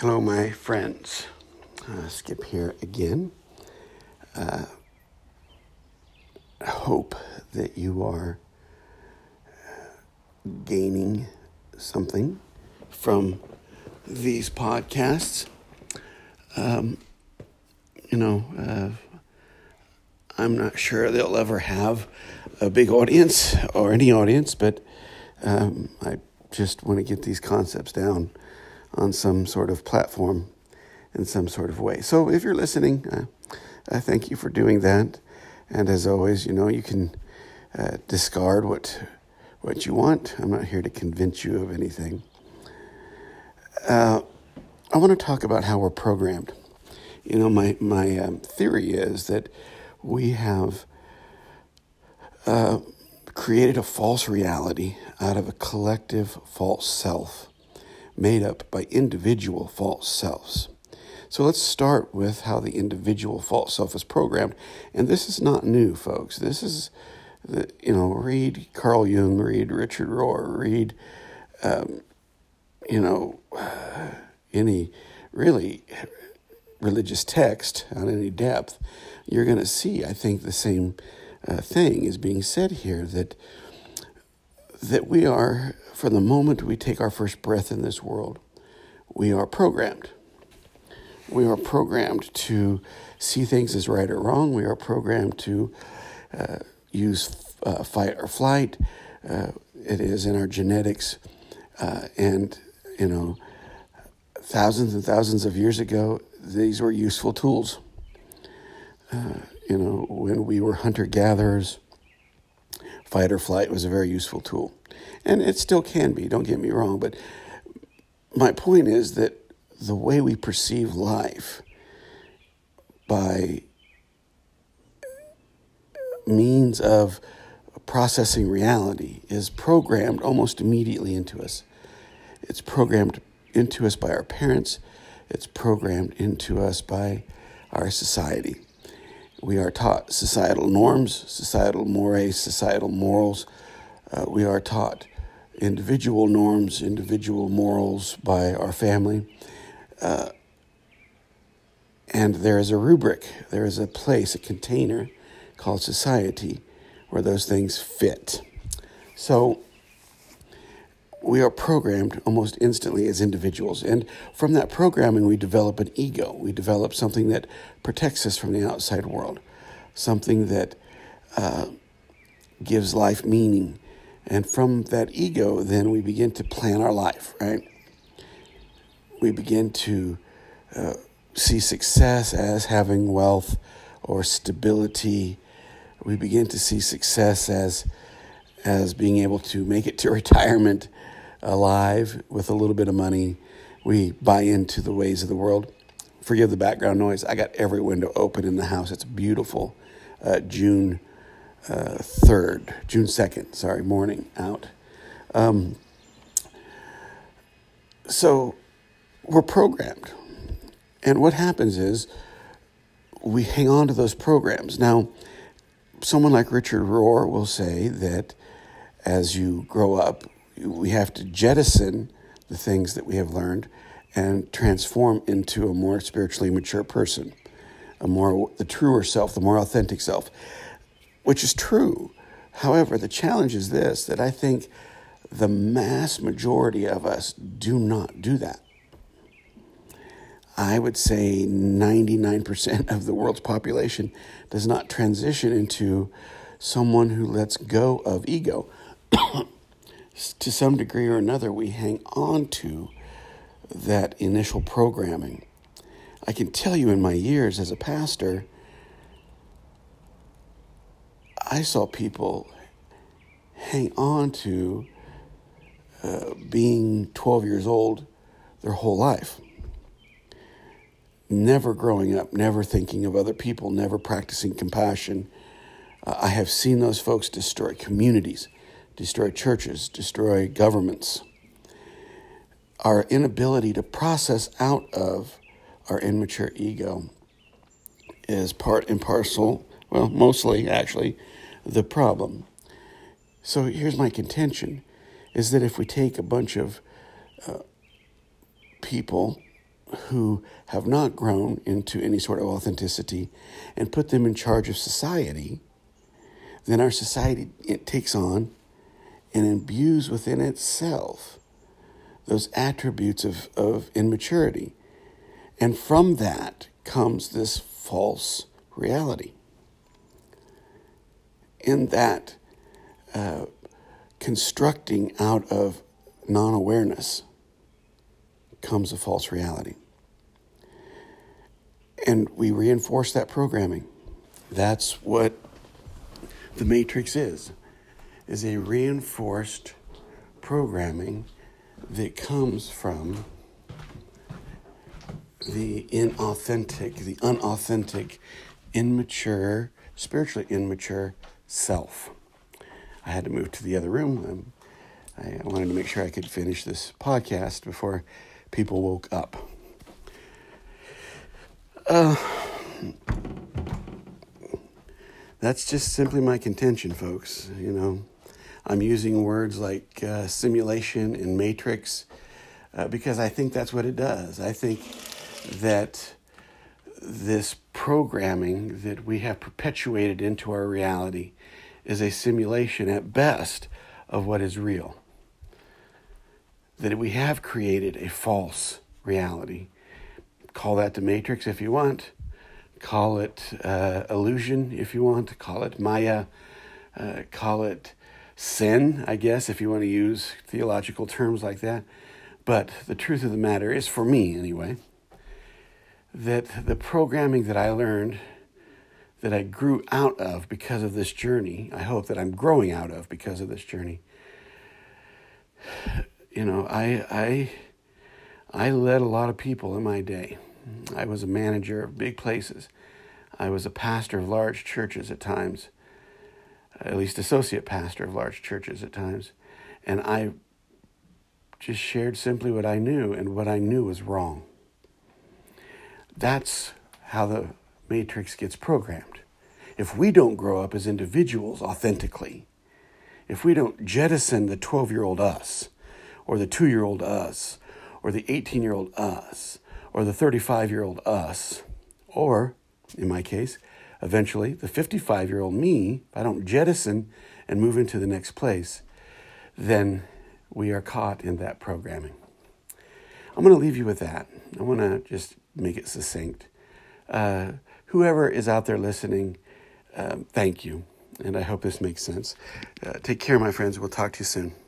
Hello, my friends. Uh, Skip here again. Uh, hope that you are uh, gaining something from these podcasts. Um, you know, uh, I'm not sure they'll ever have a big audience or any audience, but um, I just want to get these concepts down on some sort of platform in some sort of way. So if you're listening, uh, I thank you for doing that. And as always, you know, you can uh, discard what what you want. I'm not here to convince you of anything. Uh, I want to talk about how we're programmed. You know, my my um, theory is that we have uh, created a false reality out of a collective false self made up by individual false selves. So let's start with how the individual false self is programmed. And this is not new, folks. This is, the, you know, read Carl Jung, read Richard Rohr, read, um, you know, any really religious text on any depth. You're going to see, I think, the same uh, thing is being said here that that we are, from the moment we take our first breath in this world, we are programmed. We are programmed to see things as right or wrong. We are programmed to uh, use uh, fight or flight. Uh, it is in our genetics. Uh, and, you know, thousands and thousands of years ago, these were useful tools. Uh, you know, when we were hunter gatherers, fight or flight was a very useful tool. And it still can be, don't get me wrong. But my point is that the way we perceive life by means of processing reality is programmed almost immediately into us. It's programmed into us by our parents, it's programmed into us by our society. We are taught societal norms, societal mores, societal morals. Uh, we are taught individual norms, individual morals by our family. Uh, and there is a rubric, there is a place, a container called society where those things fit. So we are programmed almost instantly as individuals. And from that programming, we develop an ego. We develop something that protects us from the outside world, something that uh, gives life meaning. And from that ego, then we begin to plan our life, right? We begin to uh, see success as having wealth or stability. We begin to see success as as being able to make it to retirement alive with a little bit of money. We buy into the ways of the world. Forgive the background noise. I got every window open in the house. It's beautiful. Uh, June uh, 3rd, June 2nd, sorry, morning out. Um, so we're programmed. And what happens is we hang on to those programs. Now, someone like Richard Rohr will say that as you grow up, we have to jettison the things that we have learned and transform into a more spiritually mature person, a more the truer self, the more authentic self, which is true. However, the challenge is this that I think the mass majority of us do not do that. I would say 99% of the world's population does not transition into someone who lets go of ego. to some degree or another, we hang on to that initial programming. I can tell you in my years as a pastor, I saw people hang on to uh, being 12 years old their whole life. Never growing up, never thinking of other people, never practicing compassion. Uh, I have seen those folks destroy communities destroy churches, destroy governments. Our inability to process out of our immature ego is part and parcel, well, mostly actually, the problem. So here's my contention is that if we take a bunch of uh, people who have not grown into any sort of authenticity and put them in charge of society, then our society it takes on and imbues within itself those attributes of, of immaturity. And from that comes this false reality. In that uh, constructing out of non awareness comes a false reality. And we reinforce that programming. That's what the matrix is is a reinforced programming that comes from the inauthentic, the unauthentic, immature, spiritually immature self. I had to move to the other room. I wanted to make sure I could finish this podcast before people woke up. Uh, that's just simply my contention, folks. You know, I'm using words like uh, simulation and matrix uh, because I think that's what it does. I think that this programming that we have perpetuated into our reality is a simulation at best of what is real. That we have created a false reality. Call that the matrix if you want. Call it uh, illusion if you want. Call it Maya. Uh, call it sin, I guess, if you want to use theological terms like that. But the truth of the matter is, for me anyway, that the programming that I learned that I grew out of because of this journey. I hope that I'm growing out of because of this journey. You know, I I I led a lot of people in my day. I was a manager of big places. I was a pastor of large churches at times, at least associate pastor of large churches at times. And I just shared simply what I knew, and what I knew was wrong. That's how the matrix gets programmed. If we don't grow up as individuals authentically, if we don't jettison the 12 year old us, or the two year old us, or the 18 year old us, or the 35 year old us, or, in my case, eventually the 55 year old me, if I don't jettison and move into the next place, then we are caught in that programming. I'm going to leave you with that. I want to just make it succinct. Uh, whoever is out there listening, uh, thank you. And I hope this makes sense. Uh, take care, my friends. We'll talk to you soon.